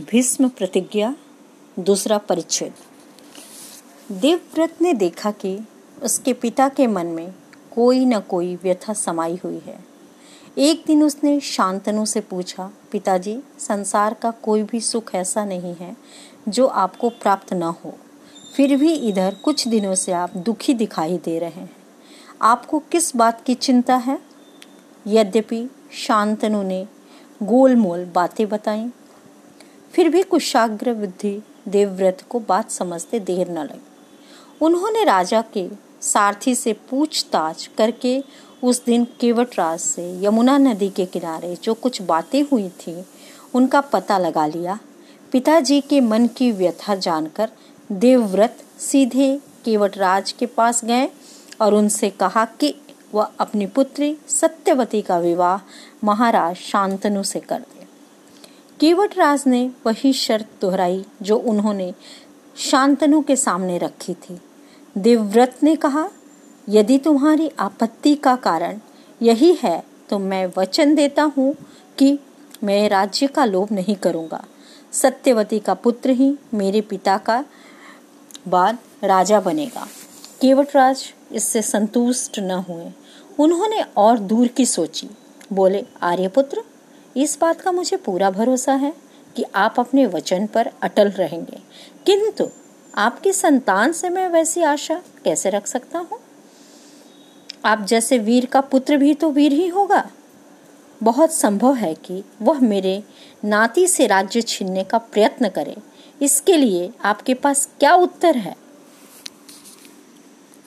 भीष्म प्रतिज्ञा, दूसरा परिच्छेद। देवव्रत ने देखा कि उसके पिता के मन में कोई न कोई व्यथा समाई हुई है। एक दिन उसने शांतनु से पूछा, पिताजी, संसार का कोई भी सुख ऐसा नहीं है जो आपको प्राप्त न हो। फिर भी इधर कुछ दिनों से आप दुखी दिखाई दे रहे हैं। आपको किस बात की चिंता है? यद्यपि शांतनु ने गोलमोल बातें बताई फिर भी कुशाग्र बुद्धि देवव्रत को बात समझते देर न लगी। उन्होंने राजा के सारथी से पूछताछ करके उस दिन केवटराज से यमुना नदी के किनारे जो कुछ बातें हुई थी, उनका पता लगा लिया। पिताजी के मन की व्यथा जानकर देवव्रत सीधे केवटराज के पास गए और उनसे कहा कि वह अपनी पुत्री सत्यवती का विवाह महाराज शांतनु से कर दे। केवटराज ने वही शर्त दोहराई जो उन्होंने शांतनु के सामने रखी थी। देवव्रत ने कहा, यदि तुम्हारी आपत्ति का कारण यही है तो मैं वचन देता हूँ कि मैं राज्य का लोभ नहीं करूँगा। सत्यवती का पुत्र ही मेरे पिता का बाद राजा बनेगा केवटराज इससे संतुष्ट न हुए। उन्होंने और दूर की सोची। बोले, आर्यपुत्र इस बात का मुझे पूरा भरोसा है कि आप अपने वचन पर अटल रहेंगे। किंतु आपकी संतान से मैं वैसी आशा कैसे रख सकता हूँ? आप जैसे वीर का पुत्र भी तो वीर ही होगा। बहुत संभव है कि वह मेरे नाती से राज्य छीनने का प्रयत्न करे। इसके लिए आपके पास क्या उत्तर है?